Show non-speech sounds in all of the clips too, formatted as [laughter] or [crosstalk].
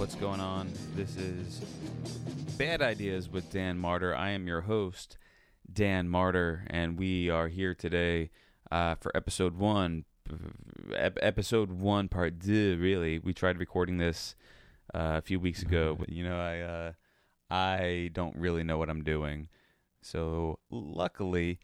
What's going on? This is Bad Ideas with Dan Martyr. I am your host, Dan Martyr, and we are here today uh, for episode one. Ep- episode one, part two. Really, we tried recording this uh, a few weeks ago, but you know, I uh, I don't really know what I'm doing. So luckily,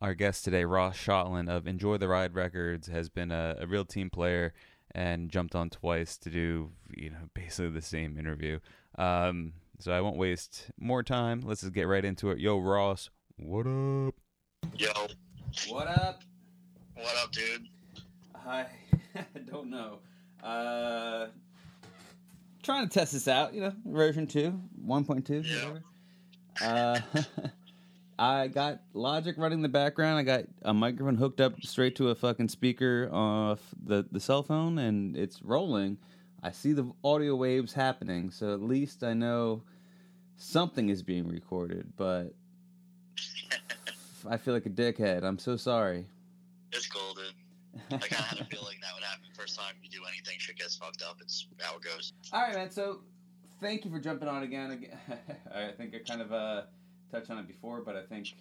our guest today, Ross Shotland of Enjoy the Ride Records, has been a, a real team player and jumped on twice to do you know [laughs] basically the same interview. Um, so I won't waste more time. Let's just get right into it. Yo, Ross, what up? Yo, What up? what up, dude? I [laughs] don't know. Uh, trying to test this out. You know, version two, one point two, Yeah. whatever. Uh, [laughs] I got Logic running in the background. I got a microphone hooked up straight to a fucking speaker off the the cell phone, and it's rolling. I see the audio waves happening, so at least I know something is being recorded. But I feel like a dickhead. I'm so sorry. It's cool, dude. I kind of had a feeling that would happen. First time you do anything, shit gets fucked up. It's how it goes. All right, man. So, thank you for jumping on again. [laughs] Again, I think I kind of uh, touched on it before, but I think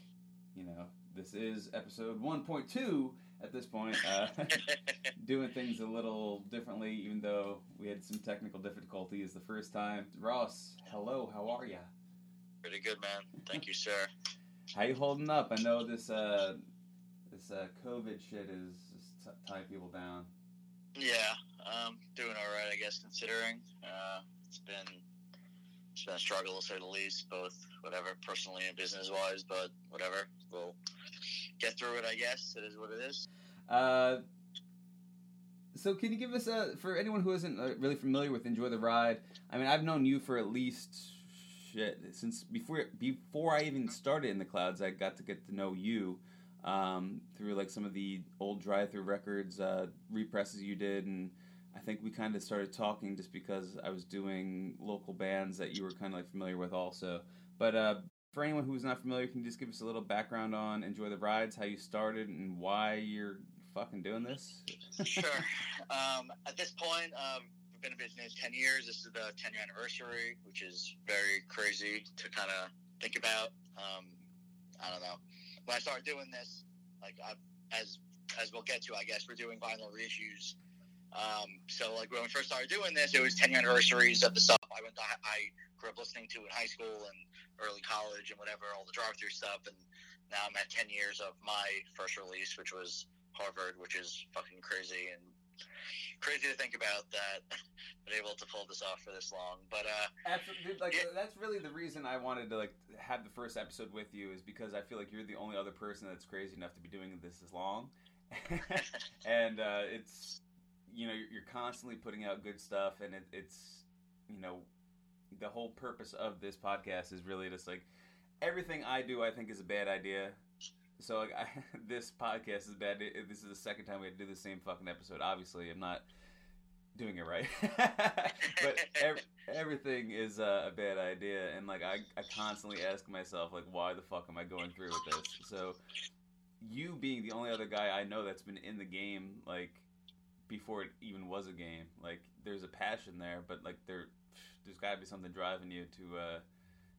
you know this is episode 1.2 at this point. Uh, [laughs] doing things a little differently, even though we had some technical difficulties the first time. Ross, hello. How are ya? Pretty good, man. Thank you, sir. How you holding up? I know this uh, this uh, COVID shit is just t- tying people down. Yeah, um, doing all right, I guess, considering. Uh, it's been it's been a struggle to say the least, both whatever personally and business wise, but whatever. We'll get through it, I guess. It is what it is. Uh, so can you give us a for anyone who isn't uh, really familiar with Enjoy the Ride? I mean, I've known you for at least shit since before before I even started in the clouds. I got to get to know you um, through like some of the old drive-through records uh, represses you did, and I think we kind of started talking just because I was doing local bands that you were kind of like familiar with also. But uh, for anyone who's not familiar, can you just give us a little background on Enjoy the Rides, how you started, and why you're fucking doing this? sure. [laughs] Um, at this point, um, we've been in business 10 years. This is the 10 year anniversary, which is very crazy to kind of think about. Um, I don't know. When I started doing this, like I, as as we'll get to, I guess we're doing vinyl reissues. Um, so like when we first started doing this, it was 10 year anniversaries of the stuff I went to, I grew up listening to in high school and early college and whatever, all the drive through stuff. And now I'm at 10 years of my first release, which was Harvard, which is fucking crazy and crazy to think about that [laughs] been able to pull this off for this long. But uh, Absolutely, like Yeah. that's really the reason I wanted to like have the first episode with you is because I feel like you're the only other person that's crazy enough to be doing this as long, [laughs] and uh, it's you know you're, you're constantly putting out good stuff, and it, it's you know the whole purpose of this podcast is really just like everything I do I think is a bad idea. So like I, [laughs] this podcast is bad. This is the second time we had to do the same fucking episode. Obviously, I'm not doing it right, [laughs] but ev- everything is uh, a bad idea, and like I, I constantly ask myself like, why the fuck am I going through with this? So, you being the only other guy I know that's been in the game like before it even was a game, like there's a passion there, but like there, there's got to be something driving you to uh,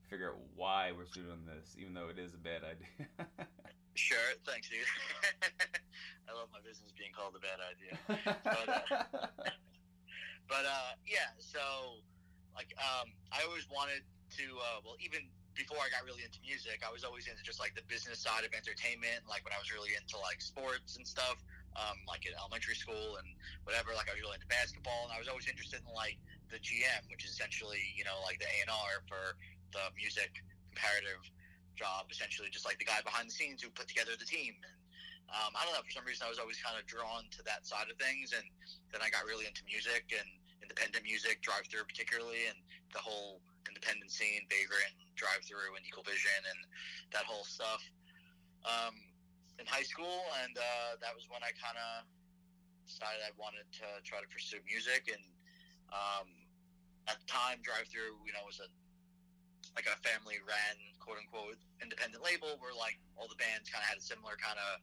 figure out why we're doing this, even though it is a bad idea. [laughs] sure, thanks, dude. [laughs] I love my business being called a bad idea. [laughs] But uh, yeah, so like um, I always wanted to. Uh, well, even before I got really into music, I was always into just like the business side of entertainment. Like when I was really into like sports and stuff, um, like in elementary school and whatever. Like I was really into basketball, and I was always interested in like the GM, which is essentially you know like the A and R for the music comparative job, essentially just like the guy behind the scenes who put together the team. And um, I don't know, for some reason I was always kind of drawn to that side of things, and then I got really into music and independent music, drive through particularly, and the whole independent scene, Vagrant, drive through, and Equal Vision, and that whole stuff. Um, in high school, and uh, that was when I kind of decided I wanted to try to pursue music. And um, at the time, drive through, you know, was a like a family ran quote unquote independent label where like all the bands kind of had a similar kind of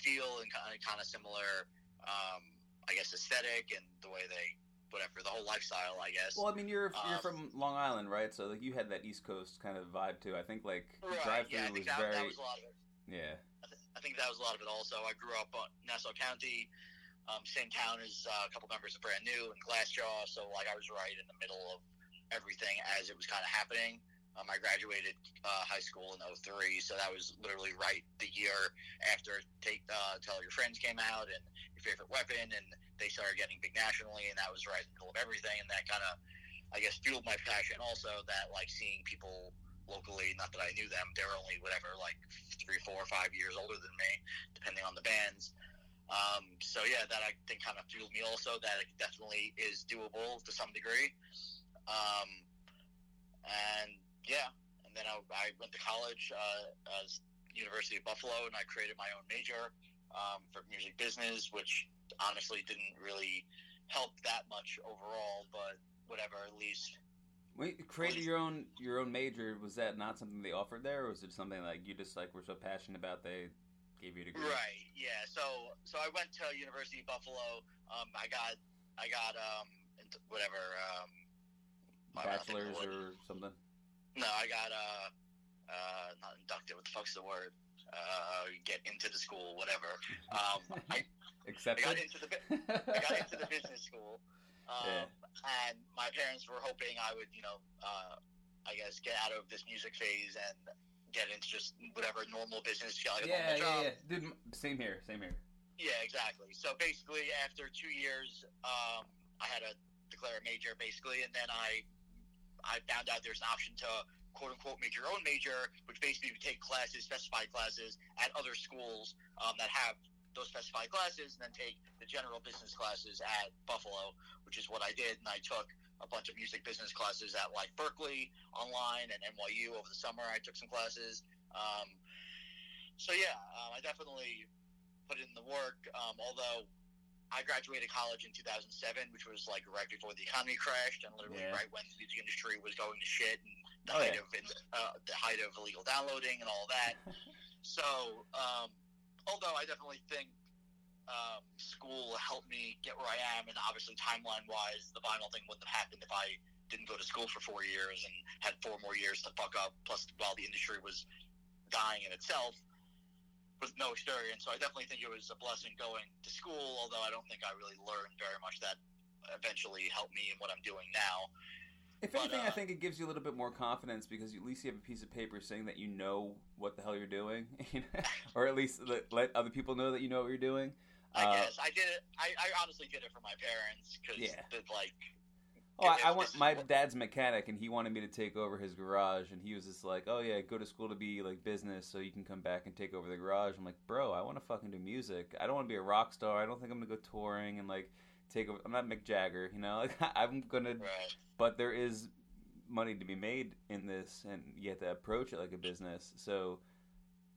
feel and kind of kind of similar, um, I guess, aesthetic and the way they whatever the whole lifestyle, I guess. Well, I mean, you're Um, you're from Long Island, right? So like you had that East Coast kind of vibe too. I think like right? drive Yeah, through think was that, very that was a lot of it. yeah. I, th- I think that was a lot of it. Also, I grew up on Nassau County, um, town as uh, a couple members of Brand New and Glassjaw. So like I was right in the middle of everything as it was kind of happening. Um, I graduated uh, high school in 03, so that was literally right the year after Take uh, Tell Your Friends came out and Your Favorite Weapon, and they started getting big nationally, and that was right in the middle of everything, and that kind of, I guess, fueled my passion. Also, that like seeing people locally, not that I knew them, they were only whatever, like three, four, five years older than me, depending on the bands. Um, so yeah, that I think kind of fueled me. Also, that it definitely is doable to some degree. Um, and yeah, and then I, I went to college, uh, as University of Buffalo, and I created my own major um, for music business, which honestly didn't really help that much overall, but whatever, at least. You created your own your own major, was that not something they offered there, or was it something like you just like were so passionate about they gave you a degree? Right. Yeah. So so I went to University of Buffalo. Um, I got I got um whatever um Bachelor's or something. no I got uh uh not inducted. What the fuck's the word? Uh, get into the school, whatever. Um, I, [laughs] I got into the I got into the business school. [laughs] Um, Yeah. And my parents were hoping I would, you know, uh, I guess get out of this music phase and get into just whatever normal business, like yeah, normal yeah, yeah. Dude, same here, same here. Yeah, exactly. So basically, after two years, um, I had to declare a major, basically, and then I, I found out there's an option to quote unquote make your own major, which basically you take classes, specified classes at other schools um, that have those specified classes, and then take the general business classes at Buffalo, which is what I did, and I took a bunch of music business classes at like Berklee online and NYU over the summer. I took some classes. Um, so yeah, um, I definitely put in the work. Um, although I graduated college in 2007, which was like right before the economy crashed, and literally Yeah. right when the music industry was going to shit, and the Oh, height yeah. of uh, the height of illegal downloading and all that. [laughs] so, um, although I definitely think um, school helped me get where I am, and obviously timeline wise, the vinyl thing wouldn't have happened if I didn't go to school for four years and had four more years to fuck up. Plus, while the industry was dying in itself, with no experience. So I definitely think it was a blessing going to school. Although I don't think I really learned very much that eventually helped me in what I'm doing now. If But, anything, I uh, think it gives you a little bit more confidence because at least you have a piece of paper saying that you know what the hell you're doing, [laughs] or at least let, let other people know that you know what you're doing. I Uh, guess I did it. I, I honestly did it for my parents because Yeah. like Oh, I, I want my dad's mechanic, and he wanted me to take over his garage, and he was just like, "Oh yeah, go to school to be like business, so you can come back and take over the garage." I'm like, "Bro, I want to fucking do music. I don't want to be a rock star. I don't think I'm gonna go touring and like take over. I'm not Mick Jagger, you know. Like [laughs] I'm gonna, right. but there is money to be made in this, and you have to approach it like a business. So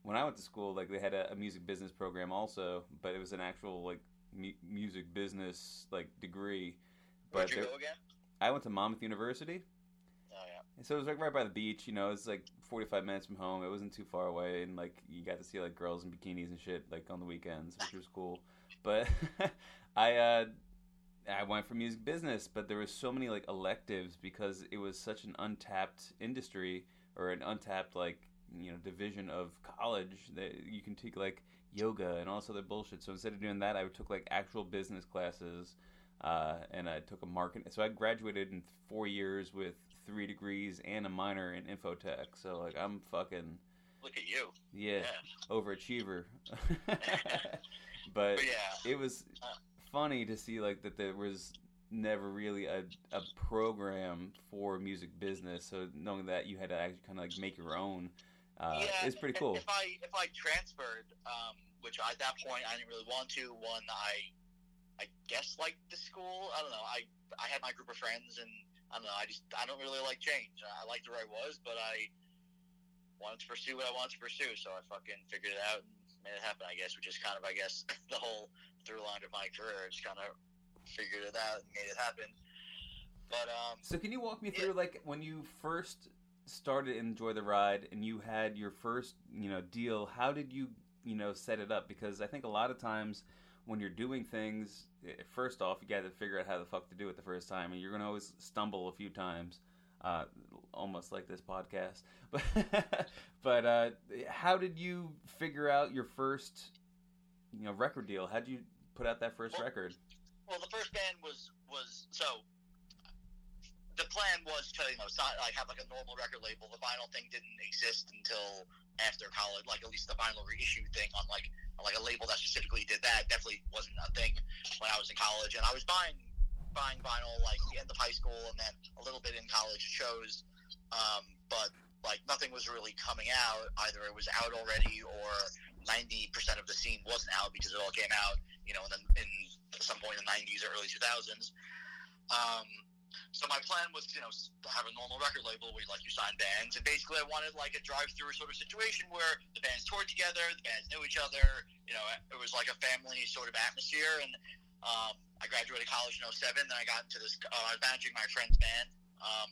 when I went to school, like they had a, a music business program also, but it was an actual like mu- music business like degree. Where'd But you go again? I went to Monmouth University. Oh yeah. And so it was like right by the beach, you know, it's like 45 minutes from home. It wasn't too far away and like you got to see like girls in bikinis and shit like on the weekends, which was cool. But [laughs] I uh I went for music business, but there was so many like electives because it was such an untapped industry or an untapped like, you know, division of college that you can take like yoga and all this other bullshit. So instead of doing that, I took like actual business classes uh, and I took a market. So I graduated in four years with three degrees and a minor in infotech. So like I'm fucking Look at you. yeah, Yeah. overachiever. [laughs] but But yeah. it was funny to see like that there was never really a, a program for music business. So knowing that you had to actually kind of like make your own uh, yeah, is pretty cool. If I if I transferred, um, which at that point I didn't really want to. One, I I guess like the school. I don't know. I I had my group of friends, and I don't know. I just I don't really like change. I liked where I was, but I wanted to pursue what I wanted to pursue. So I fucking figured it out and made it happen. I guess, which is kind of I guess [laughs] the whole through line of my career. Just kind of figured it out and made it happen. But um, So can you walk me through like when you first started Enjoy the Ride and you had your first, you know, deal, how did you, you know, set it up? Because I think a lot of times when you're doing things, first off, you got to figure out how the fuck to do it the first time, and you're gonna always stumble a few times, uh, almost like this podcast. [laughs] But but uh, how did you figure out your first, you know, record deal? How did you put out that first well, record? Well, the first band was was so. The plan was to you know sign, like have like a normal record label. The vinyl thing didn't exist until after college, like at least the vinyl reissue thing on like like a label that specifically did that definitely wasn't a thing when I was in college. And I was buying buying vinyl like the end of high school and then a little bit in college shows, um, but like nothing was really coming out. Either it was out already or ninety percent of the scene wasn't out because it all came out, you know, in, the, in some point in the nineties or early two thousands. Um, so my plan was, you know, to have a normal record label where like you sign bands, and basically I wanted like a drive-through sort of situation where the bands toured together, the bands knew each other. You know, it was like a family sort of atmosphere. And um, I graduated college in 07, then I got into this. Uh, I was managing my friend's band. Um,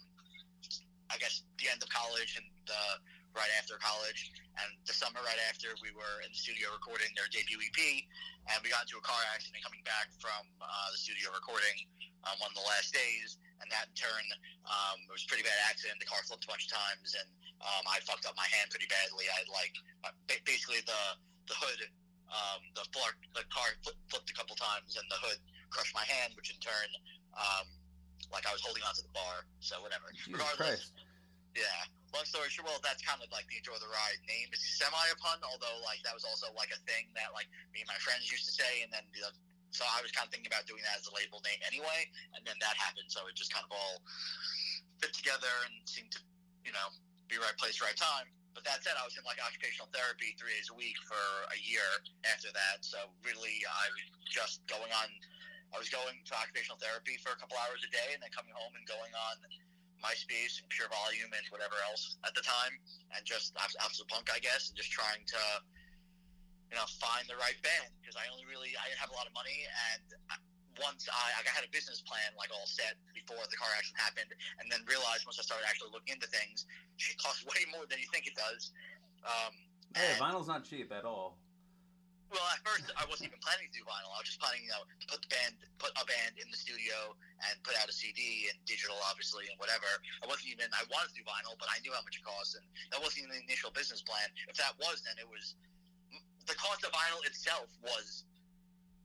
I guess the end of college and uh, right after college, and the summer right after we were in the studio recording their debut EP, and we got into a car accident coming back from uh, the studio recording um, one of the last days, and that in turn um, it was a pretty bad accident. The car flipped a bunch of times, and um, I fucked up my hand pretty badly. I like uh, basically the the hood, um, the floor, the car flipped a couple times, and the hood crushed my hand, which in turn, um, like I was holding onto the bar. So whatever. Jesus Regardless, Christ. yeah. Long story short, well, that's kind of like the Enjoy the Ride name. It's semi a pun, although like that was also like a thing that like me and my friends used to say, and then the so I was kind of thinking about doing that as a label name anyway, and then that happened. So it just kind of all fit together and seemed to, you know, be right place, right time. But that said, I was in like occupational therapy three days a week for a year after that. So really, I was just going on. I was going to occupational therapy for a couple hours a day, and then coming home and going on MySpace and Pure Volume and whatever else at the time, and just absolute punk, I guess, and just trying to you know, find the right band because I only really I didn't have a lot of money, and once I I had a business plan like all set before the car accident happened, and then realized once I started actually looking into things, [laughs] it costs way more than you think it does. Um, hey, vinyl's not cheap at all. Well, at first I wasn't even planning to do vinyl. I was just planning, you know, to put the band, put a band in the studio and put out a CD and digital, obviously, and whatever. I wasn't even. I wanted to do vinyl, but I knew how much it cost, and that wasn't even the initial business plan. If that was, then it was the cost of vinyl itself was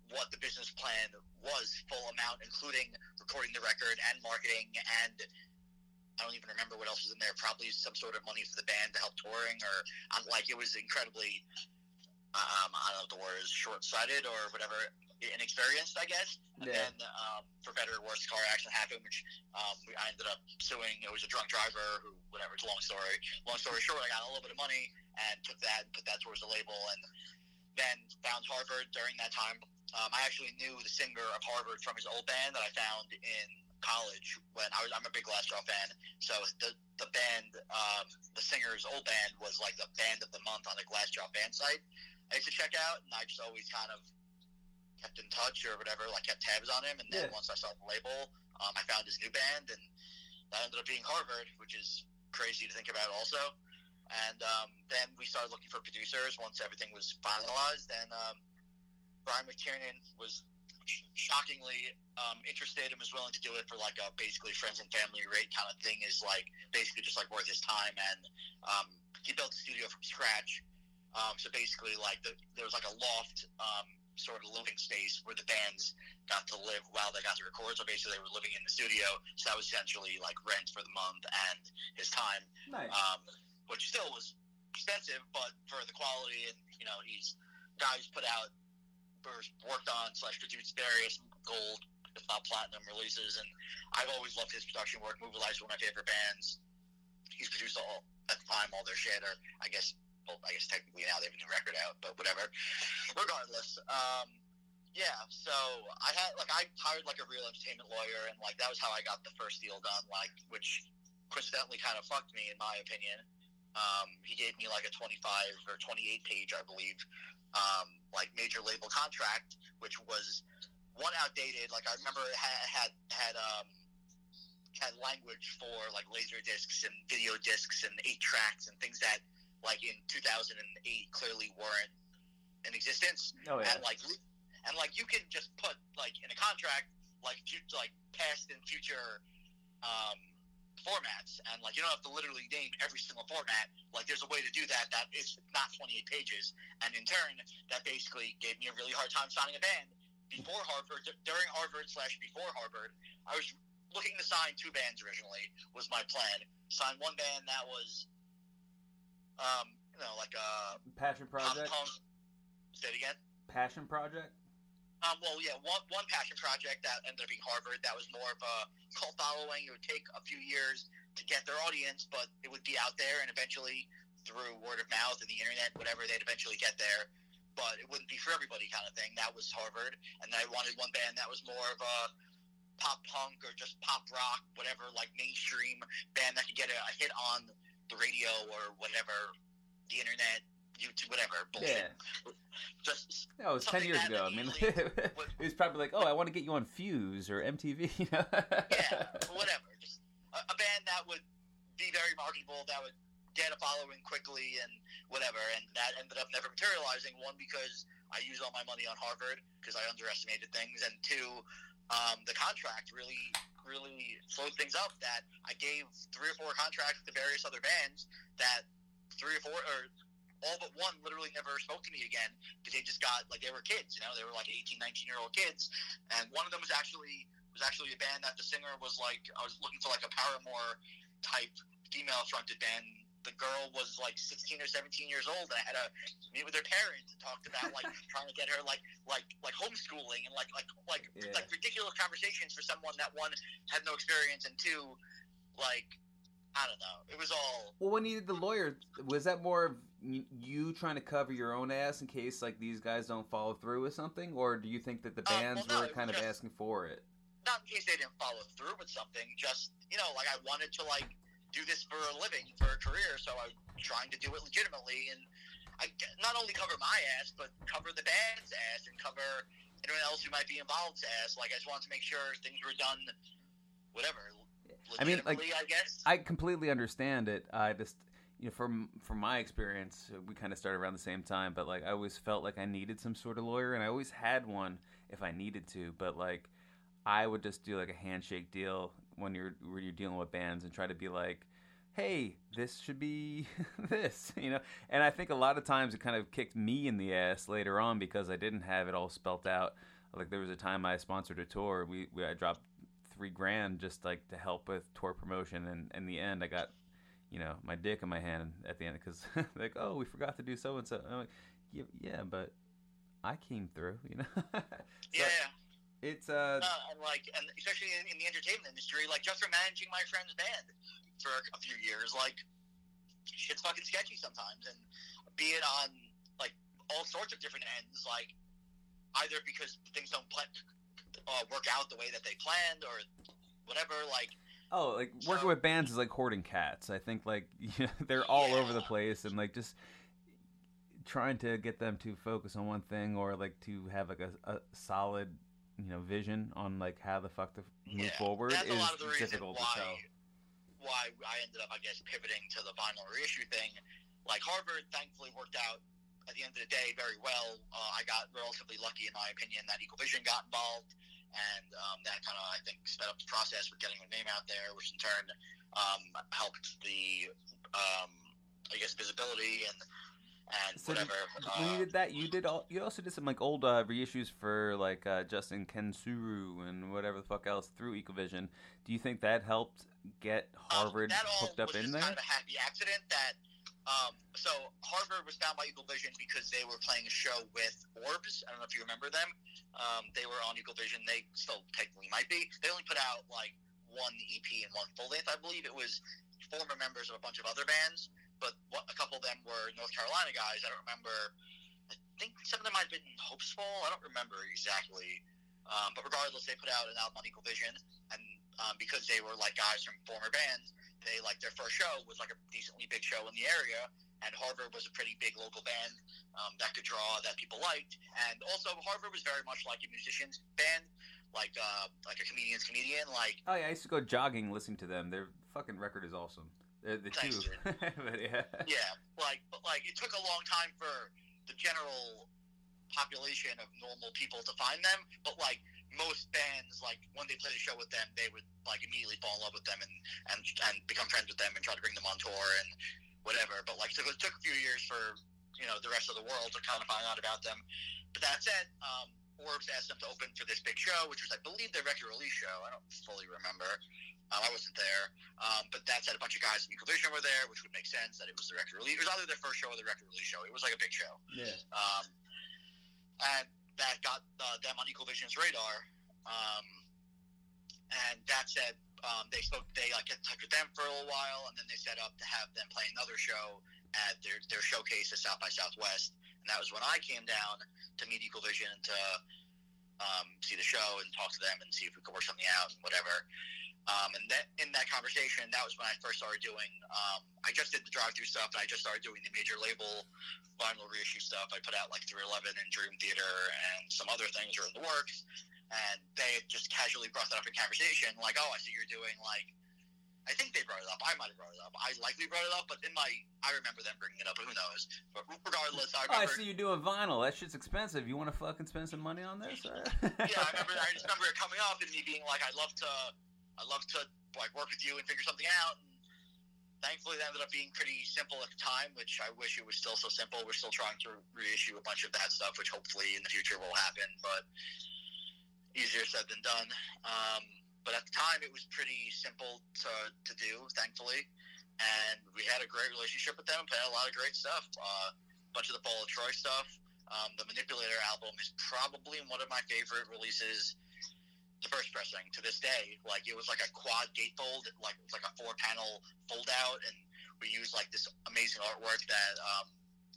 what the business plan was full amount, including recording the record and marketing and I don't even remember what else was in there. Probably some sort of money for the band to help touring, or um, like it was incredibly. Um, I don't know if the word is short-sighted or whatever, inexperienced, I guess. And yeah. then, um, for better or worse, car accident happened, which um, I ended up suing. It was a drunk driver who, whatever. It's a long story. Long story short, I got a little bit of money and took that and put that towards the label, and then found Harvard during that time. Um, I actually knew the singer of Harvard from his old band that I found in college when I was. I'm a big Glassjaw fan, so the the band, um, the singer's old band was like the band of the month on the Glassjaw fan site. I used to check out, and I just always kind of kept in touch or whatever, like kept tabs on him. And then yeah. once I saw the label, um, I found his new band, and that ended up being Harvard, which is crazy to think about, also. And um, then we started looking for producers once everything was finalized. And um, Brian McTernan was shockingly um, interested and was willing to do it for like a basically friends and family rate kind of thing. Is like basically just like worth his time. And um, he built the studio from scratch. Um, so basically, like the, there was like a loft um, sort of living space where the bands got to live while they got to record. So basically, they were living in the studio. So that was essentially like rent for the month and his time. Nice. Um, which still was expensive, but for the quality and you know he's guys put out or worked on slash produced various gold if not platinum releases, and I've always loved his production work. Mobilize one of my favorite bands. He's produced all at the time all their shit, or I guess well, I guess technically now they have a new record out, but whatever. Regardless, um, yeah. So I had like I hired like a real entertainment lawyer, and like that was how I got the first deal done. Like which coincidentally kind of fucked me in my opinion. Um, he gave me like a 25 or 28 page, I believe, um, like major label contract, which was one outdated. Like I remember it had had had, um, had language for like laser discs and video discs and eight tracks and things that like in 2008 clearly weren't in existence. Oh yeah. And like and like you can just put like in a contract like like past and future um, formats, and like you don't have to literally name every single format. Like there's a way to do that that is not 28 pages, and in turn, that basically gave me a really hard time signing a band before Harvard, d- during Harvard slash before Harvard. I was looking to sign two bands originally was my plan. Sign one band that was, um, you know, like a Passion pop project. punk. Say it again. Passion project. Um, well, yeah, one, one passion project that ended up being Harvard. That was more of a cult following. It would take a few years to get their audience, but it would be out there, and eventually, through word of mouth and the internet, whatever, they'd eventually get there. But it wouldn't be for everybody, kind of thing. That was Harvard, and I wanted one band that was more of a pop punk or just pop rock, whatever, like mainstream band that could get a, a hit on the radio or whatever, the internet, YouTube, whatever bullshit. Yeah. Just That was ten years ago. I mean, [laughs] it was probably like, oh, I want to get you on Fuse or MTV. You know? yeah, [laughs] whatever. Just a, a band that would be very marketable, that would get a following quickly and whatever. And that ended up never materializing. One, because I used all my money on Harvard because I underestimated things, and two, um, the contract really, really slowed things up. That I gave three or four contracts to various other bands that three or four or all but one literally never spoke to me again because they just got like they were kids you know they were like 18 19 year old kids and one of them was actually was actually a band that the singer was like I was looking for like a Paramore type female fronted band. The girl was like 16 or 17 years old, and I had to meet with her parents and talked about like [laughs] trying to get her like like like homeschooling and like like like Yeah. like ridiculous conversations for someone that one had no experience and two like I don't know. It was all Well, when you did the lawyer, was that more of you trying to cover your own ass in case like these guys don't follow through with something, or do you think that the Uh, well, bands no, were kind of just- asking for it? not in case they didn't follow through with something. Just you know, like I wanted to like do this for a living, for a career, so I was trying to do it legitimately, and I not only cover my ass, but cover the band's ass and cover anyone else who might be involved's ass. Like I just wanted to make sure things were done, whatever. I mean, like, I guess. I completely understand it. I just, you know, from from my experience, we kind of started around the same time. But like, I always felt like I needed some sort of lawyer, and I always had one if I needed to. But like, I would just do like a handshake deal when you're when you're dealing with bands and try to be like, hey, this should be [laughs] this, [laughs] you know. And I think a lot of times it kind of kicked me in the ass later on because I didn't have it all spelt out. Like there was a time I sponsored a tour. We, we I dropped three grand just like to help with tour promotion, and in the end, I got you know my dick in my hand at the end because [laughs] like oh we forgot to do so and so. I'm like yeah, yeah, but I came through, you know. [laughs] So yeah, it's uh uh, and like, and especially in, in the entertainment industry, like just for managing my friend's band for a few years, like shit's fucking sketchy sometimes, and be it on like all sorts of different ends, like either because things don't pla uh, work out the way that they planned, or whatever. Like, oh like working So- with bands is like hoarding cats. I think like [laughs] you know, they're all over the place and like just trying to get them to focus on one thing or like to have like a, a solid you know vision on like how the fuck to move yeah, forward that's is a lot of the reason difficult why to tell. why I ended up, I guess, pivoting to the vinyl reissue thing. Like Harvard, thankfully worked out at the end of the day very well. Uh, I got relatively lucky, in my opinion, that Equal Vision got involved, and um, that kind of I think sped up the process with getting the name out there, which in turn um, helped the um, I guess visibility and and So whatever. you uh, did that, you did all. You also did some like old uh, reissues for like uh, Justin Kensuru and whatever the fuck else through Equal Vision. Do you think that helped get Um, Harvard all hooked up in there? kind of a happy accident that. Um, so Harvard was found by Equal Vision because they were playing a show with Orbs. I don't know if you remember them. Um, they were on Equal Vision. They still technically might be. They only put out like one EP and one full length, I believe. It was former members of a bunch of other bands, but what, a couple of them were North Carolina guys. I don't remember. I think some of them might have been Hopesfall. I don't remember exactly. Um, but regardless, they put out an album on Equal Vision, and um, because they were like guys from former bands, they like their first show was like a decently big show in the area, and Harvard was a pretty big local band um, that could draw that people liked, and also Harvard was very much like a musician's band, like uh, like a comedian's comedian, like Oh yeah, I used to go jogging listening to them. Their fucking record is awesome. The, the Thanks, two, [laughs] but yeah. yeah, like but like it took a long time for the general population of normal people to find them, but like most bands, like when they play a show with them, they would like immediately fall in love with them and and and become friends with them and try to bring them on tour and whatever. But like, so it took a few years for you know the rest of the world to kind of find out about them. But that said, um, Orbs asked them to open for this big show, which was I believe their record release show. I don't fully remember. Um, I wasn't there, um, but that said, a bunch of guys from Equal Vision were there, which would make sense that it was the record release. It was either their first show or the record release show. It was like a big show. Yeah. Um, and that got uh, them on Equal Vision's radar. Um, and that said, um, they spoke. They like get in touch with them for a little while, and then they set up to have them play another show at their their showcase at South by Southwest. And that was when I came down to meet Equal Vision to um, see the show and talk to them and see if we could work something out and whatever. Um, and that, in that conversation, that was when I first started doing. Um, I just did the drive-through stuff, and I just started doing the major label vinyl reissue stuff. I put out like 311 and Dream Theater and some other things are in the works. And they just casually brought that up in conversation, like, "Oh, I see you're doing like." I think they brought it up. I might have brought it up. I likely brought it up, but in my, I remember them bringing it up. But who knows? But regardless, I Oh, I see you doing vinyl. That shit's expensive. You want to fucking spend some money on this? [laughs] yeah, I remember. I just remember it coming up and me being like, "I'd love to, I'd love to like work with you and figure something out." And thankfully, that ended up being pretty simple at the time, which I wish it was still so simple. We're still trying to reissue a bunch of that stuff, which hopefully in the future will happen, but easier said than done. Um, but at the time, it was pretty simple to to do, thankfully, and we had a great relationship with them. Played a lot of great stuff. Uh, a bunch of the Fall of Troy stuff. Um, the Manipulator album is probably one of my favorite releases. The first pressing to this day, like it was like a quad gatefold, like it was like a four panel fold out, and we used like this amazing artwork that um,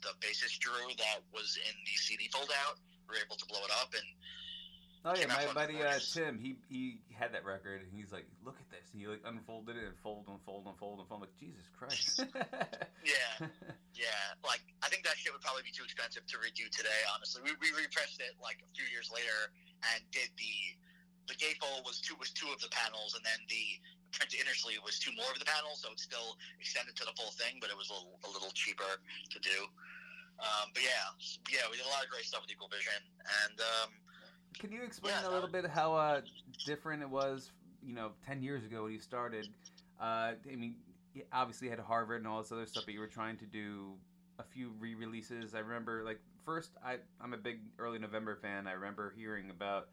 the bassist drew that was in the CD fold out. We were able to blow it up, and Oh yeah, my buddy uh, Tim, he he had that record, and he's like, "Look at this." And he like unfolded it and fold, unfold, unfold, unfold. I'm like, Jesus Christ. [laughs] [laughs] yeah, Yeah, like I think that shit would probably be too expensive to redo today. Honestly, we, we repressed it like a few years later and did the the gatefold was two was two of the panels, and then the printed inner sleeve was two more of the panels, so it's still extended to the full thing, but it was a little, a little cheaper to do. Um, but yeah, yeah, we did a lot of great stuff with Equal Vision, and um, Can you explain Yeah, a little bit how uh, different it was, you know, ten years ago when you started? Uh, I mean, you obviously had Harvard and all this other stuff, but you were trying to do a few re-releases. I remember, like, first, I I'm a big early November fan. I remember hearing about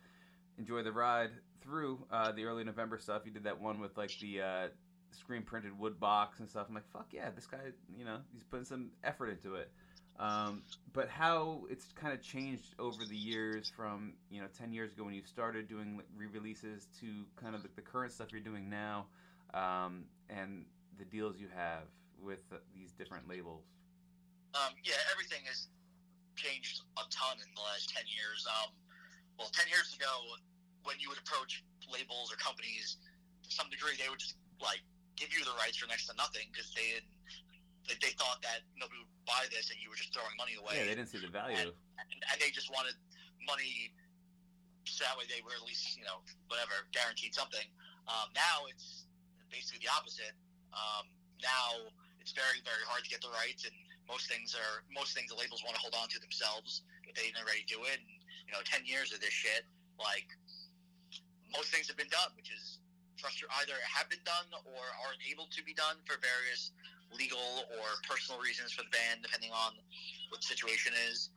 Enjoy the Ride through uh, the early November stuff. You did that one with like the uh, screen printed wood box and stuff. I'm like, fuck yeah, this guy, you know, he's putting some effort into it. Um, but how it's kind of changed over the years from you know 10 years ago when you started doing re-releases to kind of the, the current stuff you're doing now um, and the deals you have with uh, these different labels Um, yeah, everything has changed a ton in the last 10 years. Um, well, 10 years ago, when you would approach labels or companies, to some degree, they would just, like, give you the rights for next to nothing because they didn't, they, they thought that nobody would buy this and you were just throwing money away. yeah they didn't see the value and, and they just wanted money so that way they were at least, you know, whatever, guaranteed something. Um, now it's basically the opposite. Um, now it's very, very hard to get the rights, and most things are most things the labels want to hold on to themselves if they didn't already do it. And you know, ten years of this shit, like most things have been done, which is frustr- either have been done or aren't able to be done for various legal or personal reasons for the band, depending on what the situation is.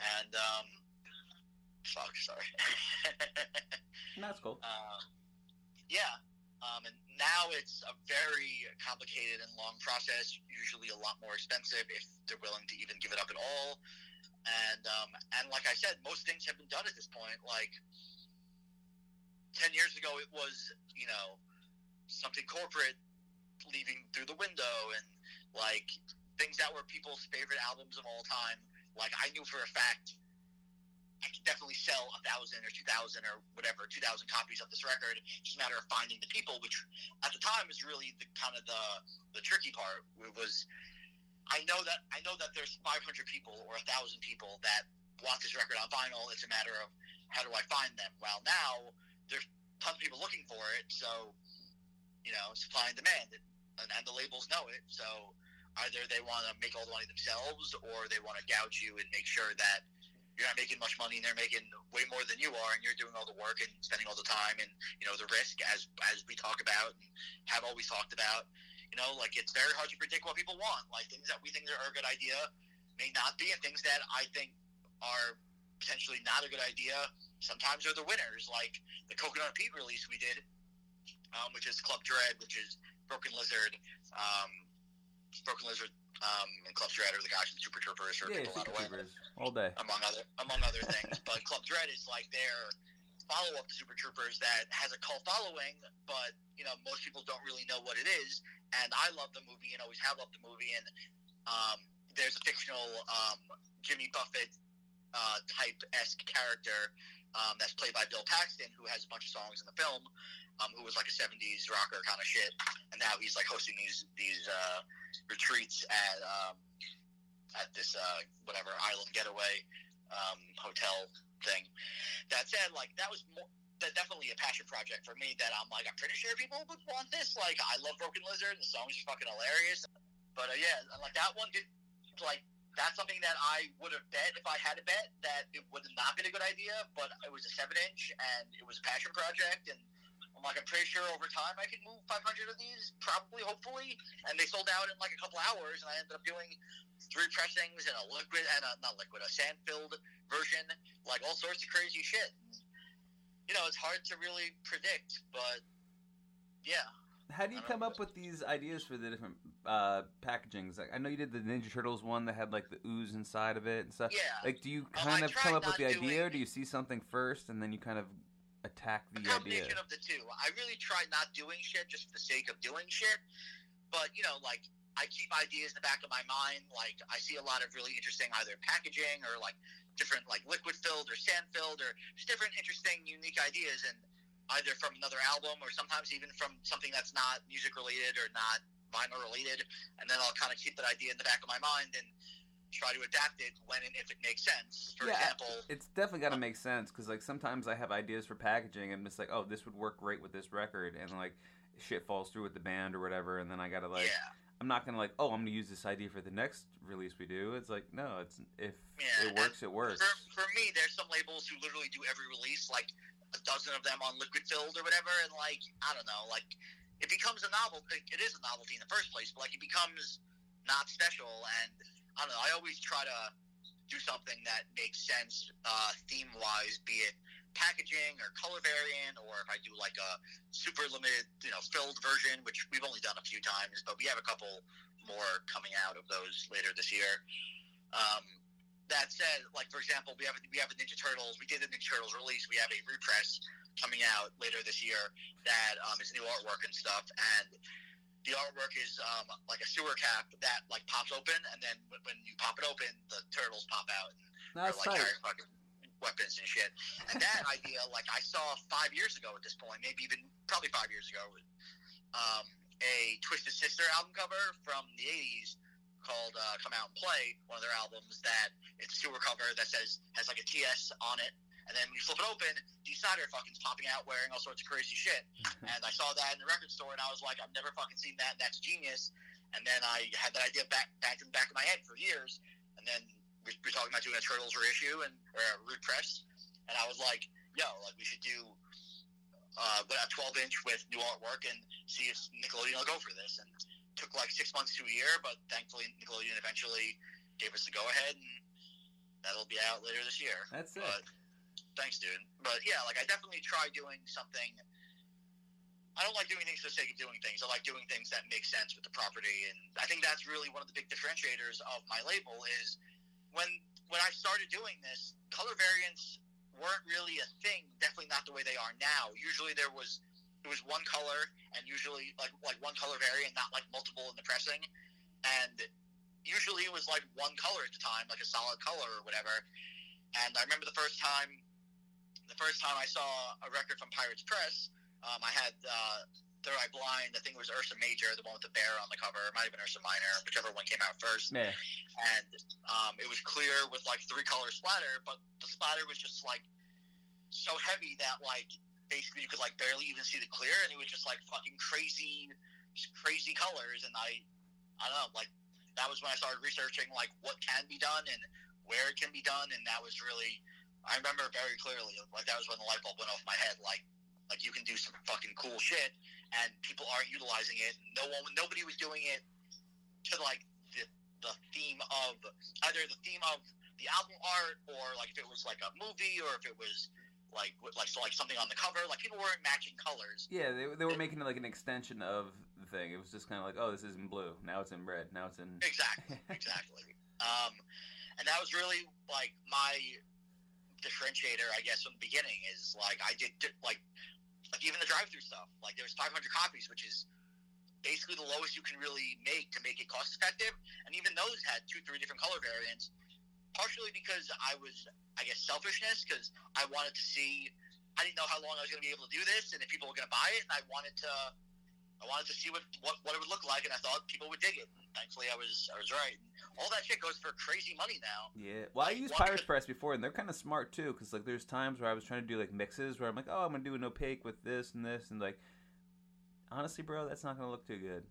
And um, fuck, sorry. [laughs] that's cool uh, yeah, um, and now it's a very complicated and long process. Usually, a lot more expensive if they're willing to even give it up at all. And um, and like I said, most things have been done at this point. Like ten years ago, it was you know something corporate leaving through the window, and like things that were people's favorite albums of all time. Like I knew for a fact I could definitely sell a thousand or two thousand or whatever, two thousand copies of this record. It's just a matter of finding the people, which at the time is really the kind of the the tricky part. It was I know that I know that there's 500 people or thousand people that want this record on vinyl. It's a matter of how do I find them? Well, now there's tons of people looking for it, so you know, supply and demand, and, and the labels know it. So either they want to make all the money themselves, or they want to gouge you and make sure that you're not making much money and they're making way more than you are and you're doing all the work and spending all the time and you know the risk as as we talk about and have always talked about you know like it's very hard to predict what people want like things that we think are a good idea may not be and things that i think are potentially not a good idea sometimes are the winners like the coconut pete release we did um, which is club dread which is broken lizard um, broken lizard um, and Club Dread are the guys from Super Troopers or Yeah, people out of way, all day. among other among other things. but Club Dread is like their follow up to Super Troopers that has a cult following, but you know most people don't really know what it is. And I love the movie and always have loved the movie. And um, there's a fictional um, Jimmy Buffett uh, type esque character um, that's played by Bill Paxton, who has a bunch of songs in the film. Um, who was like a '70s rocker kind of shit, and now he's like hosting these these uh, retreats at um, at this uh, whatever island getaway um, hotel thing. That said, like that was more, that definitely a passion project for me. That I'm like, I'm pretty sure people would want this. Like, I love Broken Lizard. The songs are fucking hilarious. But uh, yeah, like that one did like that's something that I would have bet if I had a bet that it would have not been a good idea. But it was a seven inch and it was a passion project and. I'm like, I'm pretty sure over time I can move 500 of these, probably, hopefully. And they sold out in like a couple hours, and I ended up doing three pressings and a liquid and a not liquid, a sand filled version, like all sorts of crazy shit. You know, it's hard to really predict, but yeah. How do you come know. up with these ideas for the different uh, packagings? Like, I know you did the Ninja Turtles one that had like the ooze inside of it and stuff. Yeah. Like, do you Oh, kind I of come up with the idea, or do you see something first and then you kind of attack a the idea? combination of the two. I really try not doing shit just for the sake of doing shit. But, you know, like, I keep ideas in the back of my mind. Like, I see a lot of really interesting either packaging or, like, different, like, liquid filled or sand filled or just different interesting, unique ideas. And either from another album or sometimes even from something that's not music related or not vinyl related. And then I'll kind of keep that idea in the back of my mind and try to adapt it when and if it makes sense. For Yeah, example, It's definitely got to uh, make sense because like sometimes I have ideas for packaging and it's like, oh, this would work great with this record, and like shit falls through with the band or whatever, and then I gotta like, yeah. I'm not gonna like, oh, I'm gonna use this idea for the next release we do. It's like, no, it's if Yeah, it works, it works. For, for me, there's some labels who literally do every release, like a dozen of them on liquid filled or whatever, and like I don't know, like it becomes a novelty. It is a novelty in the first place, but like it becomes not special. And I don't know. I always try to do something that makes sense uh, theme wise, be it packaging or color variant, or if I do like a super limited, you know, filled version, which we've only done a few times, but we have a couple more coming out of those later this year. Um, that said, like for example, we have we have a Ninja Turtles. We did the Ninja Turtles release. We have a repress coming out later this year that um, is new artwork and stuff. And the artwork is um, like a sewer cap that like pops open, and then when, when you pop it open, the turtles pop out and That's like. Weapons and shit. And that [laughs] idea, like I saw five years ago at this point, maybe even probably five years ago, um, a Twisted Sister album cover from the '80s called uh, "Come Out and Play," one of their albums. That it's a sewer cover that says has like a TS on it. And then when you flip it open, Dee Snider fucking's popping out wearing all sorts of crazy shit. [laughs] and I saw that in the record store, and I was like, I've never fucking seen that. That's genius. And then I had that idea back back in the back of my head for years. And then we we were talking about doing a Turtles reissue and or a Press, and I was like, yo, like we should do uh, a 12 inch with new artwork and see if Nickelodeon will go for this. And it took like six months to a year, but thankfully Nickelodeon eventually gave us the go ahead, and that'll be out later this year. That's it. But thanks, dude. But yeah, like I definitely try doing something. I don't like doing things for the sake of doing things. I like doing things that make sense with the property, and I think that's really one of the big differentiators of my label is when when I started doing this, color variants weren't really a thing. Definitely not the way they are now. Usually there was it was one color, and usually like like one color variant, not like multiple in the pressing, and usually it was like one color at the time, like a solid color or whatever. And I remember the first time, the first time I saw a record from Pirates Press, um, I had uh, Third Eye Blind. I think it was Ursa Major, the one with the bear on the cover. It might have been Ursa Minor, whichever one came out first. Yeah. And um, it was clear with like three color splatter, but the splatter was just like so heavy that like basically you could like barely even see the clear, and it was just like fucking crazy, crazy colors. And I, I don't know, like that was when I started researching like what can be done and where it can be done, and that was really I remember very clearly. Like that was when the light bulb went off my head. Like like you can do some fucking cool shit, and people aren't utilizing it. No one, nobody was doing it to like the the theme of either the theme of the album art or like if it was like a movie or if it was like like so like something on the cover. Like people weren't matching colors. Yeah, they, they were making like an extension of the thing. It was just kind of like, oh, this is in blue. Now it's in red. Now it's in [laughs] exactly, [laughs] exactly. Um, and that was really like my differentiator, I guess, from the beginning. Is like I did like like even the drive-through stuff. Like there was 500 copies, which is basically the lowest you can really make to make it cost effective. And even those had two, three different color variants. Partially because I was, I guess, selfishness because I wanted to see. I didn't know how long I was going to be able to do this, and if people were going to buy it. And I wanted to, I wanted to see what, what, what it would look like, and I thought people would dig it. And thankfully, I was I was right. All that shit goes for crazy money now. Yeah, well, I used Pirates Press before, and they're kind of smart too, because like there's times where I was trying to do like mixes where I'm like, oh, I'm gonna do an opaque with this and this, and like, honestly, bro, that's not gonna look too good.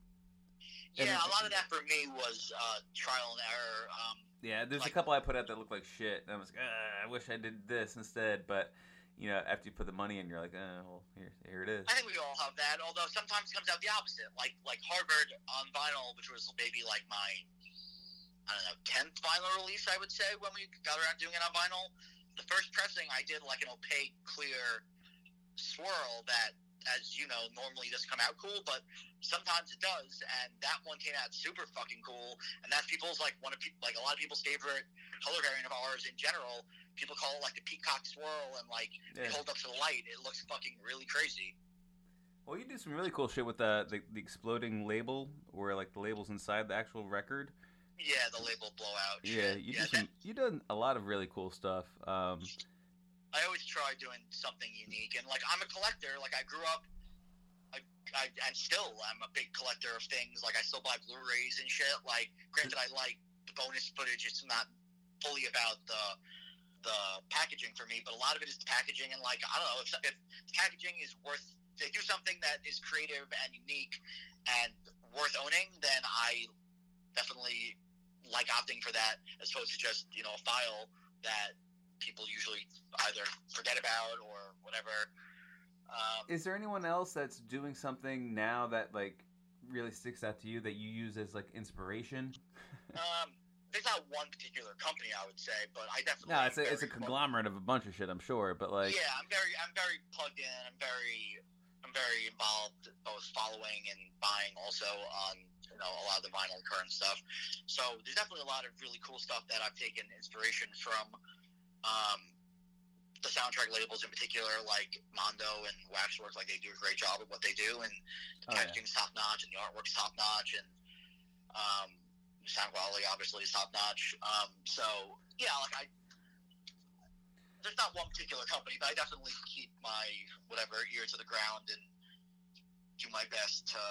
Yeah, and, a lot of that for me was uh, trial and error. Um, yeah, there's like, a couple I put out that look like shit, and I was like, ah, I wish I did this instead. But you know, after you put the money in, you're like, oh, well, here, here it is. I think we all have that. Although sometimes it comes out the opposite. Like like Harvard on vinyl, which was maybe like my I don't know tenth vinyl release, I would say, when we got around doing it on vinyl. The first pressing, I did like an opaque, clear swirl that as you know, normally doesn't come out cool, but sometimes it does. And that one came out super fucking cool. And that's people's like one of people, like a lot of people's favorite color variant of ours in general. People call it like the peacock swirl, and like yeah. it holds up to the light. It looks fucking really crazy. Well, you do some really cool shit with the, the, the exploding label, where like the label's inside the actual record. Yeah, the label blowout. Yeah, you yeah, do some, you done a lot of really cool stuff. Um, I always try doing something unique, and like I'm a collector. Like I grew up, I, I and still I'm a big collector of things. Like I still buy Blu-rays and shit. Like granted, I like the bonus footage. It's not fully about the the packaging for me, but a lot of it is the packaging. And like I don't know if, if the packaging is worth they do something that is creative and unique and worth owning, then I definitely like opting for that as opposed to just you know a file that people usually either forget about or whatever. Um, Is there anyone else that's doing something now that like really sticks out to you that you use as like inspiration? [laughs] um, there's not one particular company I would say, but I definitely. No, it's a it's a conglomerate of a bunch of shit. I'm sure, but like. Yeah, I'm very I'm very plugged in. I'm very I'm very involved, both following and buying, also on you know a lot of the vinyl current stuff. So there's definitely a lot of really cool stuff that I've taken inspiration from um, the soundtrack labels in particular, like Mondo and Waxwork, like they do a great job of what they do, and the oh, packaging's yeah. top notch, and the artwork's top notch, and um, sound quality obviously is top notch. Um, so yeah, like I, there's not one particular company, but I definitely keep my whatever ear to the ground and do my best to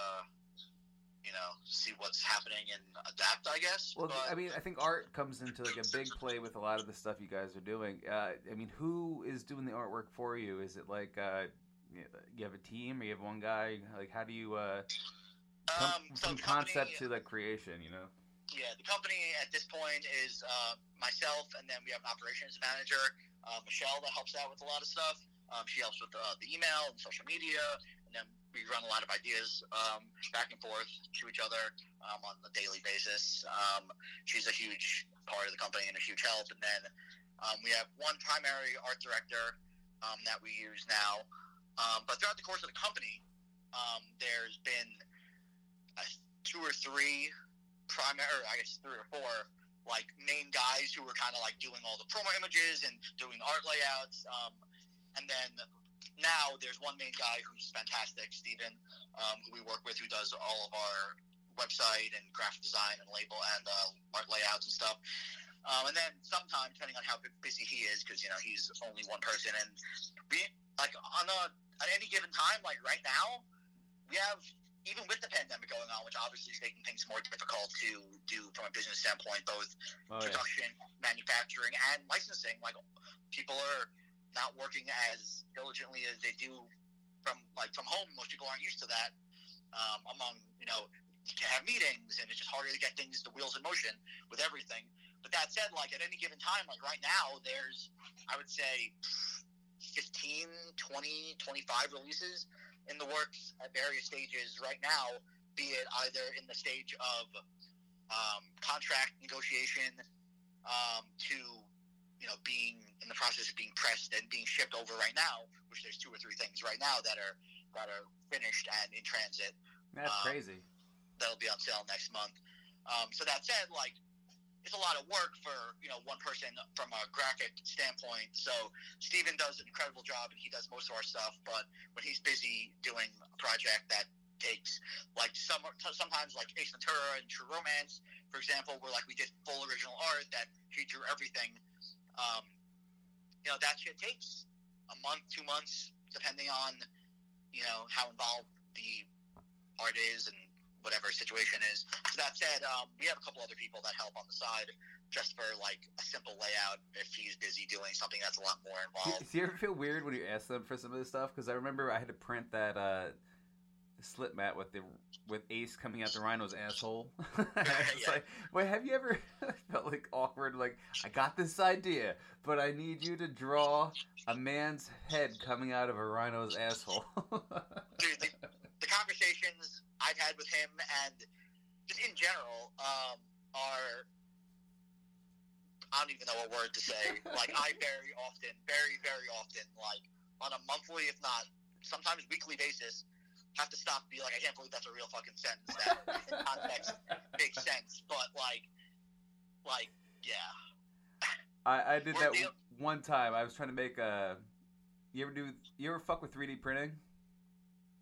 you know, see what's happening and adapt, I guess. Well, but, I mean, I think art comes into like a big play with a lot of the stuff you guys are doing. Uh, I mean, who is doing the artwork for you? Is it like uh, you have a team, or you have one guy? Like, how do you uh, come um, so from concept company, to like creation? You know. Yeah, the company at this point is uh, myself, and then we have an operations manager, uh, Michelle, that helps out with a lot of stuff. Um, she helps with uh, the email and social media, we run a lot of ideas um, back and forth to each other um, on a daily basis. Um, she's a huge part of the company and a huge help. And then um, we have one primary art director um, that we use now. Um, but throughout the course of the company, there's been two or three primary, I guess three or four, like main guys who were kind of like doing all the promo images and doing art layouts. and then now there's one main guy who's fantastic, Steven, um, who we work with, who does all of our website and graphic design and label and uh, art layouts and stuff. Um, and then sometimes, depending on how busy he is, because you know he's only one person, and we like on a at any given time, like right now, we have even with the pandemic going on, which obviously is making things more difficult to do from a business standpoint, both oh, production, yeah. manufacturing, and licensing. Like people are not working as diligently as they do from like from home. Most people aren't used to that. Um, among you know, to have meetings, and it's just harder to get things, the wheels in motion with everything. but that said, like at any given time, like right now, there's I would say 15, 20, 25 releases in the works at various stages right now, be it either in the stage of um, contract negotiation um, to you know being in the process of being pressed and being shipped over right now, which there's two or three things right now that are that are finished and in transit. That's um, crazy. That'll be on sale next month. Um, so that said, like it's a lot of work for you know one person from a graphic standpoint. So Steven does an incredible job, and he does most of our stuff. But when he's busy doing a project that takes like some sometimes like Ace Ventura and True Romance, for example, where like we did full original art that he drew everything. Um, you know that shit takes a month, two months, depending on you know how involved the art is and whatever situation is. So that said, um, we have a couple other people that help on the side just for like a simple layout if he's busy doing something that's a lot more involved. Do you ever feel weird when you ask them for some of this stuff? Because I remember I had to print that uh, slip mat with the with Ace coming out the rhino's asshole. [laughs] [laughs] it's yeah. like, wait, have you ever [laughs] felt like awkward? Like, I got this idea, but I need you to draw a man's head coming out of a rhino's asshole. Dude, the, the conversations I've had with him and just in general um, are I don't even know what word to say. like I very often, very very often, like on a monthly, if not sometimes weekly basis, have to stop and be like, I can't believe that's a real fucking sentence that in context makes sense. But like, like yeah. I, I did that deal- one time. I was trying to make a. You ever do? You ever fuck with 3D printing?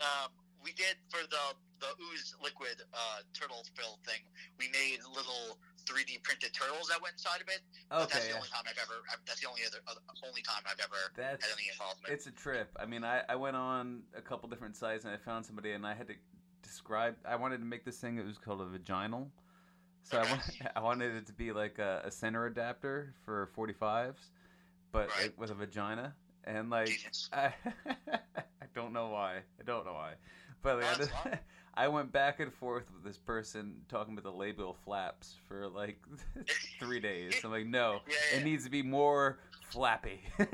Um, we did for the the ooze liquid uh, turtle fill thing. We made little 3D printed turtles that went inside of it. Okay. that's the only time I've ever. That's the only other only time I've ever that's, had any involvement. It's a trip. I mean, I, I went on a couple different sites and I found somebody and I had to describe. I wanted to make this thing. It was called a vaginal. So okay. I, wanted, [laughs] I wanted it to be like a, a center adapter for 45s, but right. with a vagina. And like, I, [laughs] I don't know why. I don't know why. But like, I, just, [laughs] I went back and forth with this person talking about the labial flaps for like [laughs] three days. I'm like, no, [laughs] yeah, yeah. it needs to be more flappy. [laughs] yeah.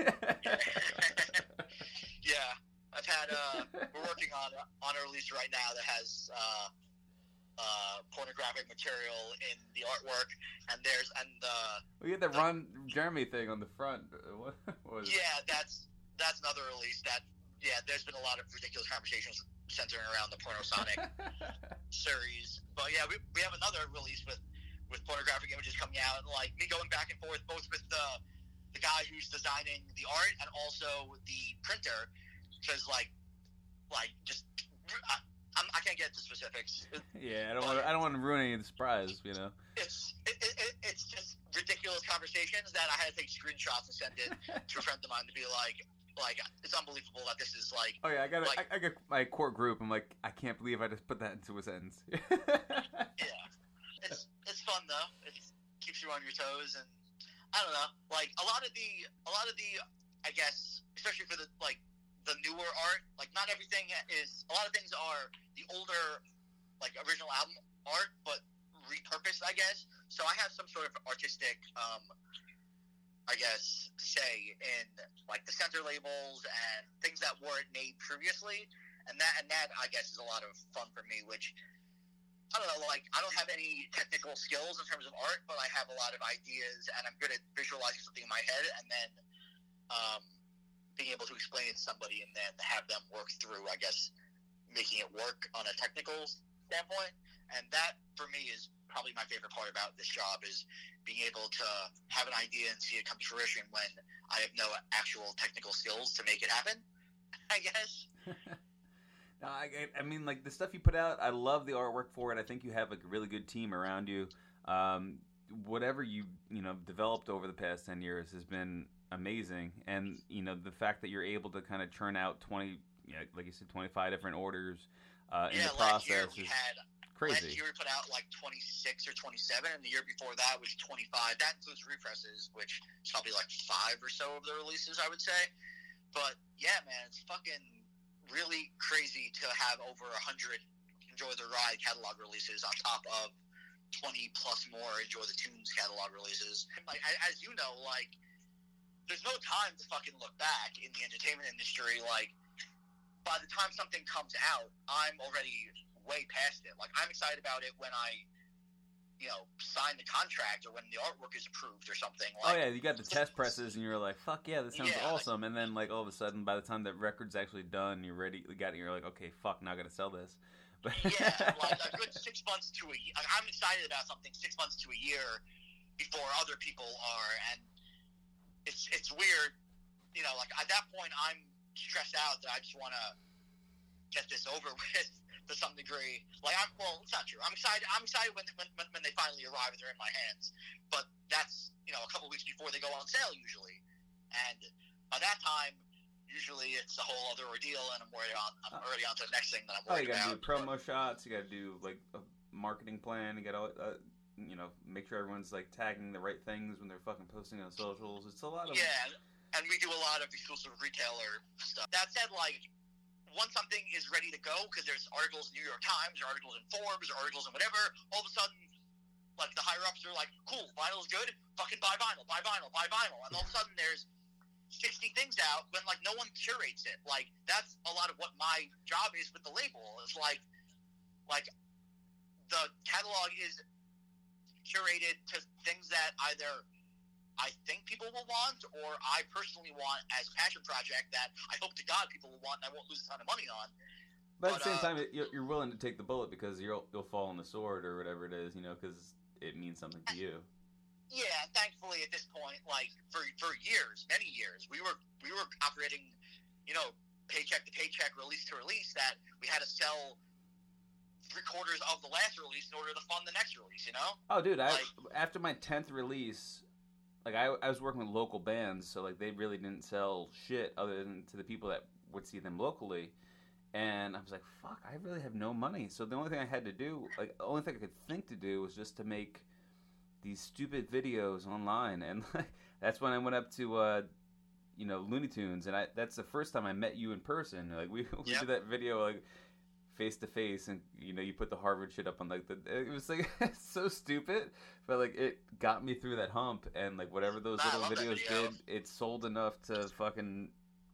I've had. Uh, we're working on on a release right now that has. Uh, uh, pornographic material in the artwork, and there's and the. We had the, the Ron Jeremy thing on the front. What was? Yeah, that's that's another release. That yeah, there's been a lot of ridiculous conversations centering around the Pornosonic [laughs] series. But yeah, we, we have another release with with pornographic images coming out, and like me going back and forth both with the the guy who's designing the art and also the printer, because like like just. I, I'm, I can not get into specifics. [laughs] Yeah, I don't want. I don't want to ruin any of the surprise. You know. It's it, it, it's just ridiculous conversations that I had to take screenshots and send it [laughs] to a friend of mine to be like, like it's unbelievable that this is like. Oh yeah, I got like, I, I got my core group. I'm like, I can't believe I just put that into a sentence. [laughs] yeah, it's it's fun though. It keeps you on your toes, and I don't know. Like a lot of the a lot of the I guess especially for the like the newer art. Like not everything is. A lot of things are the older like original album art, but repurposed, I guess. So I have some sort of artistic um, I guess, say in like the center labels and things that weren't made previously, and that and that I guess is a lot of fun for me. Which I don't know, like I don't have any technical skills in terms of art, but I have a lot of ideas, and I'm good at visualizing something in my head, and then um, being able to explain it to somebody, and then have them work through, I guess, making it work on a technical standpoint. And that for me is probably my favorite part about this job is being able to have an idea and see it come to fruition when I have no actual technical skills to make it happen. [laughs] I guess. [laughs] no, I, I mean, like the stuff you put out, I love the artwork for it. I think you have a really good team around you. Um, whatever you you know developed over the past ten years has been amazing, and you know the fact that you're able to kind of churn out twenty, you know, like you said, twenty five different orders uh, yeah, in the process. we had Crazy. Last year we put out like 26 or 27, and the year before that was 25. That includes represses, which is probably like five or so of the releases, I would say. But yeah, man, it's fucking really crazy to have over a hundred Enjoy the Ride catalog releases on top of 20 plus more Enjoy the Tunes catalog releases. Like as you know, like there's no time to fucking look back in the entertainment industry. Like by the time something comes out, I'm already way past it. Like I'm excited about it when I you know, sign the contract or when the artwork is approved or something. Oh, like, oh yeah, you got the test [laughs] presses and you're like, "Fuck yeah, this sounds yeah, awesome!" Like, and then like all of a sudden, by the time the record's actually done, you're ready. You got it. You're like, "Okay, fuck, now I got to sell this." But [laughs] yeah, like a good six months to a year. I'm excited about something six months to a year before other people are, and it's it's weird. You know, like at that point, I'm stressed out that I just want to get this over [laughs] with to some degree. Like I'm well, it's not true. I'm excited. I'm excited when when, when they finally arrive and they're in my hands. But that's you know a couple weeks before they go on sale usually, and by that time. Usually it's a whole other ordeal, and I'm already on. I'm uh, already on to the next thing that I'm worried oh, you gotta about. do promo shots. You gotta do like a marketing plan. You gotta uh, you know make sure everyone's like tagging the right things when they're fucking posting on socials. It's a lot of yeah, and we do a lot of exclusive retailer stuff. That said, like once something is ready to go, because there's articles in New York Times, or articles in Forbes, or articles in whatever, all of a sudden, like the higher ups are like, "Cool, vinyl is good. Fucking buy vinyl, buy vinyl, buy vinyl," and all of a sudden there's 60 things out when like no one curates it. Like that's a lot of what my job is with the label. It's like, like the catalog is curated to things that either I think people will want, or I personally want as passion project that I hope to God people will want, and I won't lose a ton of money on. But, but at the same uh, time, you're willing to take the bullet because you'll you'll fall on the sword or whatever it is, you know, because it means something to you. Yeah, thankfully at this point, like for for years, many years, we were we were operating, you know, paycheck to paycheck, release to release. That we had to sell three quarters of the last release in order to fund the next release. You know? Oh, dude! Like, I after my tenth release, like I, I was working with local bands, so like they really didn't sell shit other than to the people that would see them locally. And I was like, fuck, I really have no money. So the only thing I had to do, like the only thing I could think to do was just to make these stupid videos online. And [laughs] like, that's when I went up to uh, you know, Looney Tunes and I that's the first time I met you in person. Like we, [laughs] we yep. did that video like face to face and you know you put the harvard shit up on like the it was like [laughs] so stupid but like it got me through that hump and like whatever those nah, little videos video. did it sold enough to fucking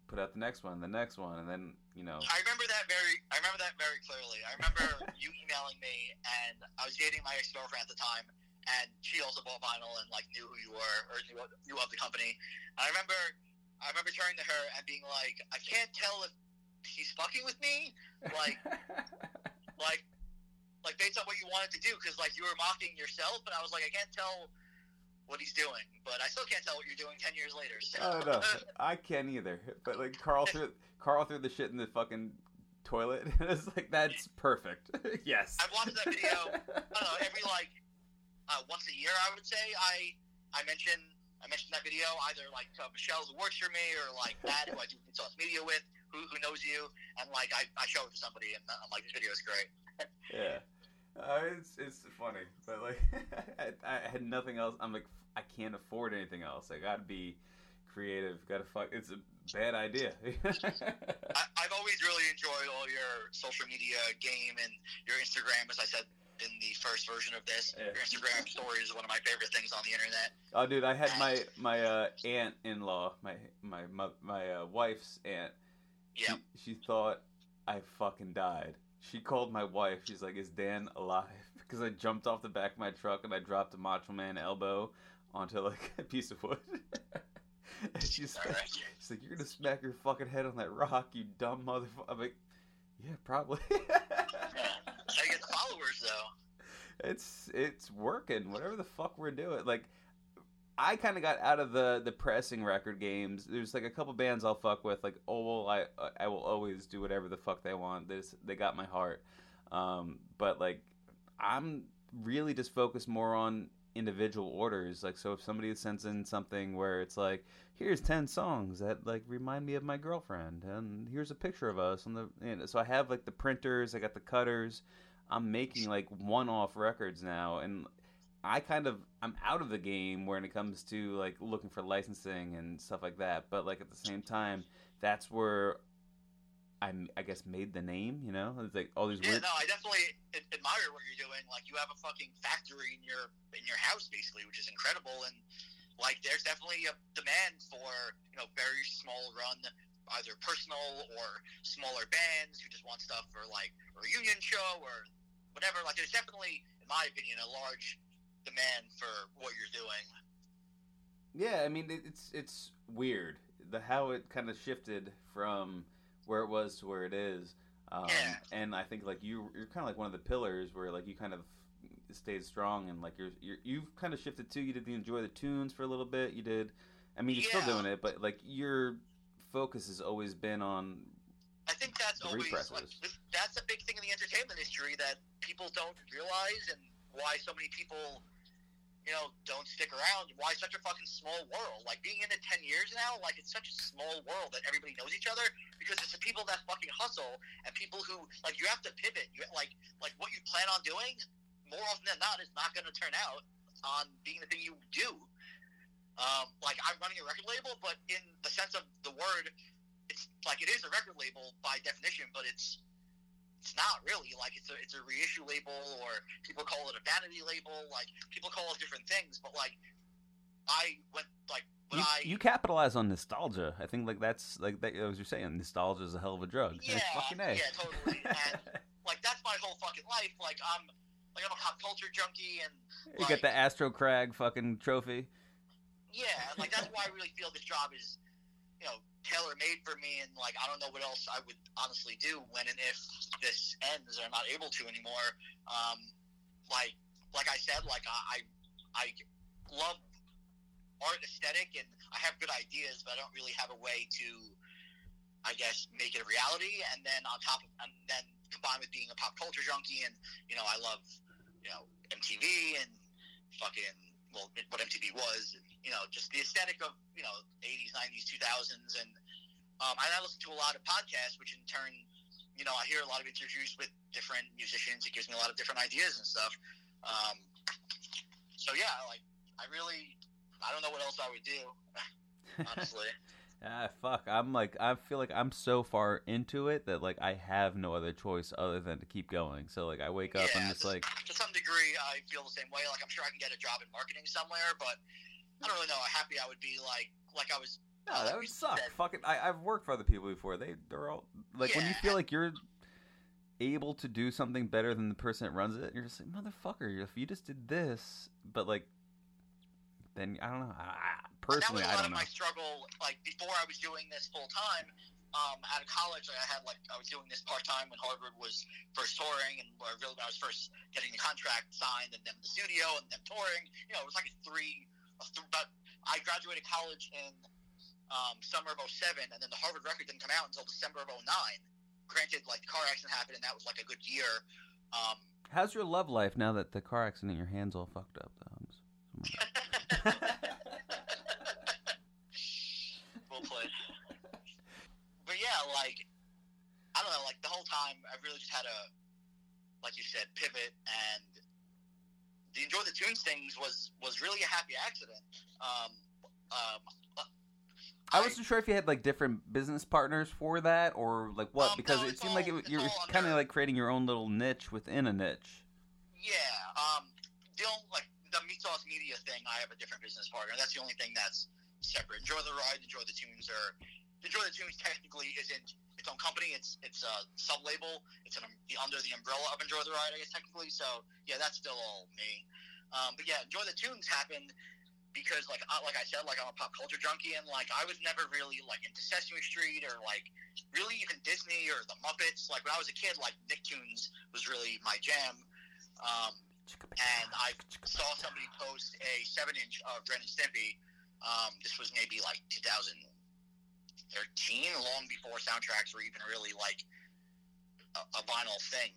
put out the next one the next one and then you know. I remember that very i remember that very clearly. I remember [laughs] you emailing me and i was dating my ex-girlfriend at the time and she also bought vinyl and like knew who you were or knew, knew of the company. I remember i remember turning to her and being like i can't tell if he's fucking with me, like, [laughs] like, like based on what you wanted to do, because like you were mocking yourself, and I was like, I can't tell what he's doing, but I still can't tell what you're doing ten years later. So. Oh no, [laughs] I can't either. But like Carl threw Carl threw the shit in the fucking toilet. And [laughs] it's like that's perfect. yes. I've watched that video. I don't know every like uh, once a year. I would say I I mention I mentioned that video either like uh, Michelle who works for me or like that who I do social media with who, who knows you, and like I, I show it to somebody, and I'm like, this video is great. [laughs] yeah, uh, it's it's funny, but like [laughs] I, I, had nothing else. I'm like, I can't afford anything else. I got to be creative. Got to fuck. It's a bad idea. [laughs] I, I've always really enjoyed all your social media game and your Instagram, as I said in the first version of this. Yeah. Your Instagram story is one of my favorite things on the internet. Oh, dude, I had my my uh, aunt in law, my my my, my uh, wife's aunt. Yeah. She, she thought I fucking died. She called my wife. She's like, "Is Dan alive?" [laughs] Because I jumped off the back of my truck and I dropped a Macho Man elbow onto like [laughs] a piece of wood. [laughs] and she's like, she's like, "You're gonna smack your fucking head on that rock, you dumb motherfucker." I'm like, "Yeah, probably." How you get the followers though? It's it's working. Whatever the fuck we're doing, like I kind of got out of the the pressing record games. There's like a couple bands I'll fuck with, like oh well, I I will always do whatever the fuck they want. This they got my heart, um, but like I'm really just focused more on individual orders. Like so, if somebody sends in something where it's like, here's ten songs that like remind me of my girlfriend, and here's a picture of us on the. You know, so I have like the printers, I got the cutters. I'm making like one-off records now, and I kind of I'm out of the game when it comes to like looking for licensing and stuff like that. But like at the same time, that's where I, I guess made the name. You know, it's like all these. Yeah, weird... no, I definitely admire what you're doing. Like you have a fucking factory in your in your house, basically, which is incredible. And like, there's definitely a demand for you know very small run, either personal or smaller bands who just want stuff for like a reunion show or whatever. Like, there's definitely, in my opinion, a large demand for what you're doing. Yeah, I mean it's it's weird the how it kind of shifted from where it was to where it is. Um, Yeah. And I think like you you're kind of like one of the pillars where like you kind of stayed strong and like you're, you're you've kind of shifted too. You did the enjoy the tunes for a little bit. You did. I mean, you're still doing it, but like your focus has always been on I think that's The always like that's a big thing in the entertainment industry that people don't realize, and why so many people, you know, don't stick around. Why such a fucking small world? Like being in it ten years now, like it's such a small world that everybody knows each other because it's the people that fucking hustle and people who like you have to pivot. You like like what you plan on doing more often than not is not going to turn out on being the thing you do. Um, like I'm running a record label, but in the sense of the word, it's like it is a record label by definition, but it's it's not really like it's a it's a reissue label or people call it a vanity label. Like people call it different things, but like I went like when you, I you capitalize on nostalgia. I think like that's like that as you're saying, nostalgia is a hell of a drug. yeah fucking a. yeah totally [laughs] and like that's my whole fucking life. Like I'm like I'm a pop culture junkie and you get the Astro Crag fucking trophy. yeah, like that's why I really feel this job is, you know, tailor made for me, and like I don't know what else I would honestly do when and if this ends or I'm not able to anymore. Um, like like I said, like I I love art aesthetic and I have good ideas, but I don't really have a way to, I guess, make it a reality. And then on top of and then combined with being a pop culture junkie, and you know I love you know MTV and fucking well what MTV was, you know just the aesthetic of you know 80s, 90s, 2000s, and um, and I listen to a lot of podcasts, which in turn, you know, I hear a lot of interviews with different musicians. It gives me a lot of different ideas and stuff. Um, so yeah, like I really, I don't know what else I would do, [laughs] honestly. [laughs] Ah, fuck. I'm like, I feel like I'm so far into it that like I have no other choice other than to keep going. So like I wake up and Yeah, just like, to some degree, I feel the same way. Like I'm sure I can get a job in marketing somewhere, but I don't really know how happy I would be. Like like I was. no, like that we would suck. said- Fucking, I, I've worked for other people before. They they're all like when you feel like you're able to do something better than the person that runs it, you're just like motherfucker. If you just did this, but like, then I don't know. I, I- But personally, that I was a lot don't of know. my struggle. Like before I was doing this full time, um, out of college, like, I had like I was doing this part time when Harvard was first touring, and where really when I was first getting the contract signed, and then the studio, and then touring. You know, it was like a three. A th- but I graduated college in um, summer of 07, and then the Harvard record didn't come out until December of 09. Granted, like the car accident happened, and that was like a good year. Um, How's your love life now that the car accident, your hands all fucked up? Though? [laughs] Well played. But yeah, like I don't know, like the whole time I really just had a, like you said, pivot and the enjoy the tunes things was was really a happy accident. Um, um, I wasn't sure if you had like different business partners for that or like what Um, because no, it seemed like it, you're kind of like creating your own little niche within a niche. Yeah, um, the only, like the Meat Sauce Media thing, I have a different business partner. That's the only thing that's separate. Enjoy the ride, enjoy the tunes, or enjoy the tunes technically isn't its own company. It's it's a sub label. It's an, under the umbrella of Enjoy the Ride, I guess technically. So yeah, that's still all me. Um, but yeah, enjoy the tunes happened because like I, like I said, like I'm a pop culture junkie, and like I was never really like into Sesame Street or like really even Disney or the Muppets. Like when I was a kid, like Nicktoons was really my jam. Um, and I saw somebody post a seven inch of Ren and Stimpy. Um, this was maybe like 2013, long before soundtracks were even really like a, a vinyl thing.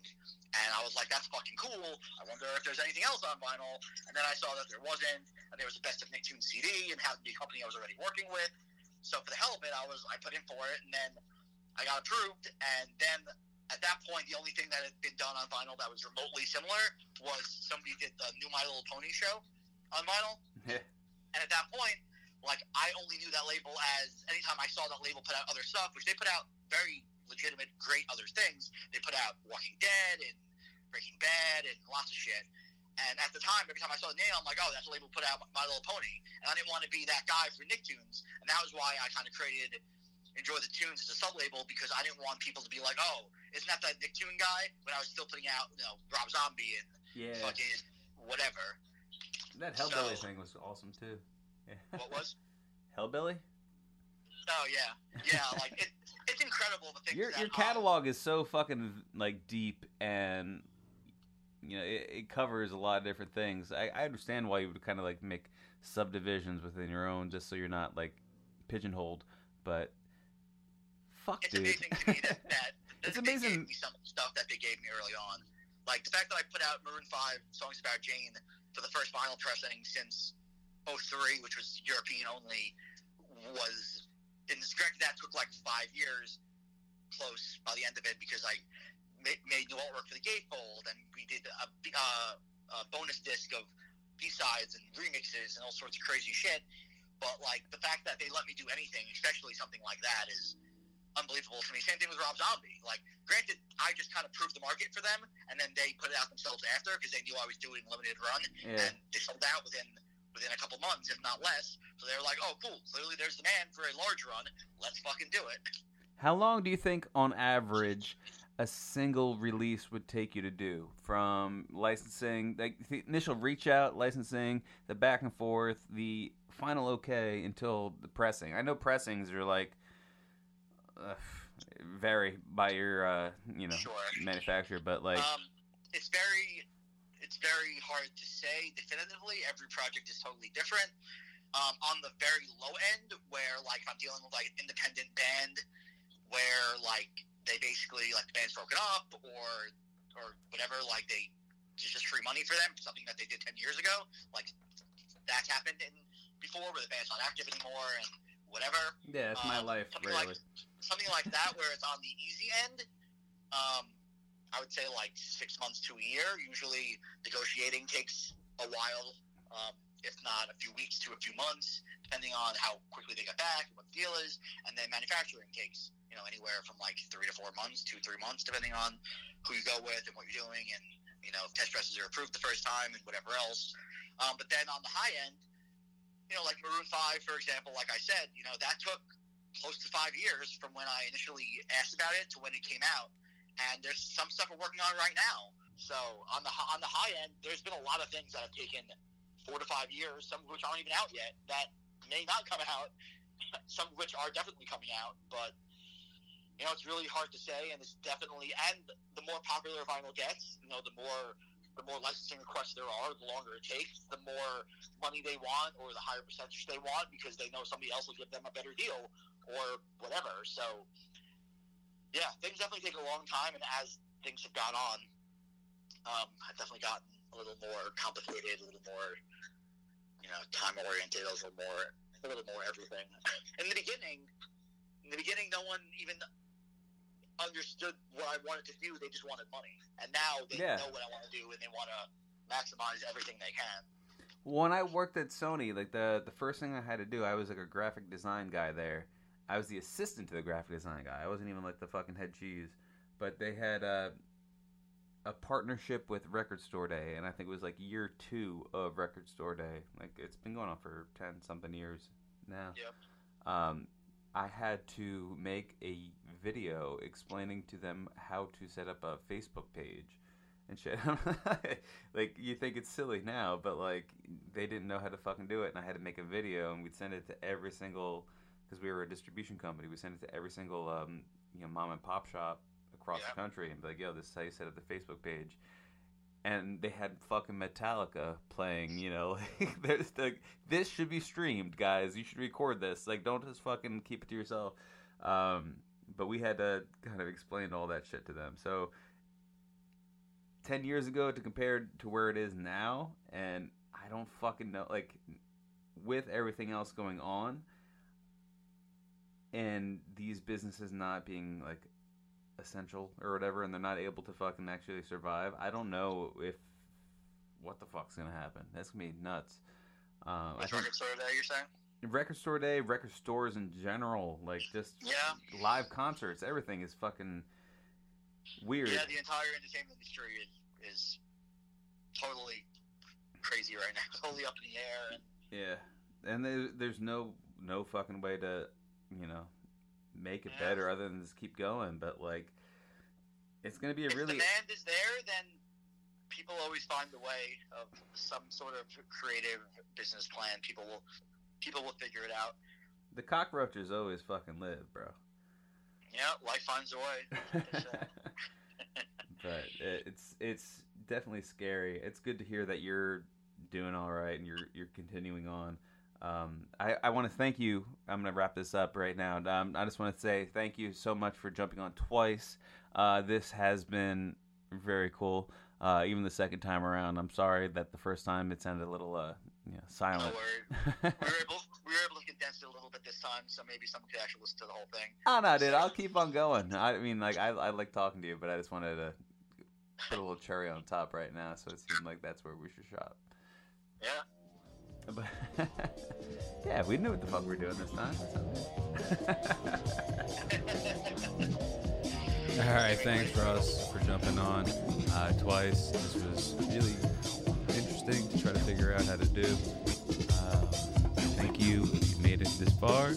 And I was like, that's fucking cool. I wonder if there's anything else on vinyl. And then I saw that there wasn't, and there was a best of Nicktoons CD, and happened the company I was already working with. So for the hell of it, I was I put in for it, and then I got approved. And then at that point, the only thing that had been done on vinyl that was remotely similar was somebody did the new My Little Pony show on vinyl. Yeah. And at that point, like I only knew that label as anytime I saw that label put out other stuff, which they put out very legitimate, great other things. They put out Walking Dead and Breaking Bad and lots of shit. And at the time, every time I saw the name, I'm like, oh, that's a label put out My Little Pony. And I didn't want to be that guy for Nicktoons. And that was why I kind of created Enjoy the Tunes as a sub label because I didn't want people to be like, oh, isn't that that Nicktoon guy? When I was still putting out, you know, Rob Zombie and Yeah. fucking whatever. That Hellbilly So- thing was awesome too. Yeah. [laughs] What was? Hellbilly? Oh, yeah. Yeah, like, it, it's incredible the things Your that, your um, catalog is so fucking like deep and you know it, it covers a lot of different things. I, I understand why you would kind of like make subdivisions within your own just so you're not like pigeonholed. But fuck, it's dude. amazing to me that, that It's amazing- gave me some stuff that they gave me early on. Like the fact that I put out Maroon Five songs about Jane for the first vinyl pressing since 03, which was European only, was and it's correct that took like five years close by the end of it because I made, made new artwork for the Gatefold and we did a, uh, a bonus disc of B sides and remixes and all sorts of crazy shit. But like the fact that they let me do anything, especially something like that, is unbelievable to me. Same thing with Rob Zombie. Like, granted, I just kind of proved the market for them, and then they put it out themselves after because they knew I was doing limited run, Yeah. and they sold out within within a couple months, if not less. So they were like, "Oh, cool! Clearly, there's demand for a large run. Let's fucking do it." How long do you think, on average, a single release would take you to do? From licensing, like the initial reach out, licensing, the back and forth, the final okay until the pressing. I know pressings are like uh, vary by your uh, you know Sure. manufacturer, but like um, it's very it's very hard to say definitively. Every project is totally different. Um, on the very low end, where like I'm dealing with like an independent band, where like they basically like the band's broken up or or whatever, like they it's just free money for them, something that they did ten years ago. Like that's happened in before, where the band's not active anymore and whatever. Yeah, it's my um, life something really. like something like that where it's on the easy end um, i would say like six months to a year. Usually negotiating takes a while um, if not a few weeks to a few months depending on how quickly they get back and what the deal is. And then manufacturing takes you know anywhere from like three to four months two three months depending on who you go with and what you're doing and you know if test presses are approved the first time and whatever else. Um, but then on the high end you know like maroon 5 for example like i said you know that took close to five years from when I initially asked about it to when it came out. And there's some stuff we're working on right now. So on the on the high end, there's been a lot of things that have taken four to five years, some of which aren't even out yet, that may not come out. [laughs] Some of which are definitely coming out, but you know it's really hard to say. And it's definitely and the more popular vinyl gets, you know, the more the more licensing requests there are, the longer it takes, the more money they want or the higher percentage they want because they know somebody else will give them a better deal or whatever. So, yeah, things definitely take a long time, and as things have gone on, um, I've definitely gotten a little more complicated, a little more, you know, time oriented, a little more, a little more everything. [laughs] In the beginning, in the beginning, no one even understood what I wanted to do. They just wanted money, and now they Yeah. know what I want to do, and they want to maximize everything they can. When I worked at Sony, like the the first thing I had to do, I was like a graphic design guy there. I was the assistant to the graphic design guy. I wasn't even like the fucking head cheese. But they had a a partnership with Record Store Day, and I think it was like year two of Record Store Day. Like it's been going on for ten something years now. Yep. Um, I had to make a video explaining to them how to set up a Facebook page and shit. [laughs] like you think it's silly now, but like they didn't know how to fucking do it, and I had to make a video, and we'd send it to every single because we were a distribution company. We sent it to every single um, you know mom and pop shop across Yeah. the country, and be like, "Yo, this is how you set up the Facebook page." And they had fucking Metallica playing, you know. [laughs] Like, there's the this should be streamed, guys. You should record this. Like, don't just fucking keep it to yourself. Um, but we had to kind of explain all that shit to them. So 10 years ago to compare to where it is now and i don't fucking know like with everything else going on and these businesses not being like essential or whatever and they're not able to fucking actually survive i don't know if what the fuck's gonna happen that's gonna be nuts um, I think, record store day you're saying? Record store day, record stores in general, like just Yeah. live concerts, everything is fucking weird. Yeah, the entire entertainment industry is, is totally crazy right now, [laughs] totally up in the air. And Yeah, and there, there's no no fucking way to, you know, make it Yeah. better other than just keep going. But like, it's gonna be a if really demand is there, then people always find a way of some sort of creative business plan. People will people will figure it out. the cockroaches always fucking live, bro. Yeah, life finds a way. [laughs] [laughs] But it's it's definitely scary. It's good to hear that you're doing all right and you're you're continuing on. Um, I, I want to thank you. I'm going to wrap this up right now. Um, I just want to say thank you so much for jumping on twice. Uh, this has been very cool. Uh, even the second time around, I'm sorry that the first time it sounded a little uh, you know, no silent. worry. [laughs] We were able we were able to condense it a little bit this time, so maybe someone could actually listen to the whole thing. oh no, dude, I'll keep on going. I mean, like I, I like talking to you, but I just wanted to put a little cherry on top right now, so it seemed like that's where we should shop. Yeah. But [laughs] yeah, we knew what the fuck we were doing this time. All right, thanks Ross for jumping on uh, twice. This was really interesting to try to figure out how to do. Um, thank you if you made it this far.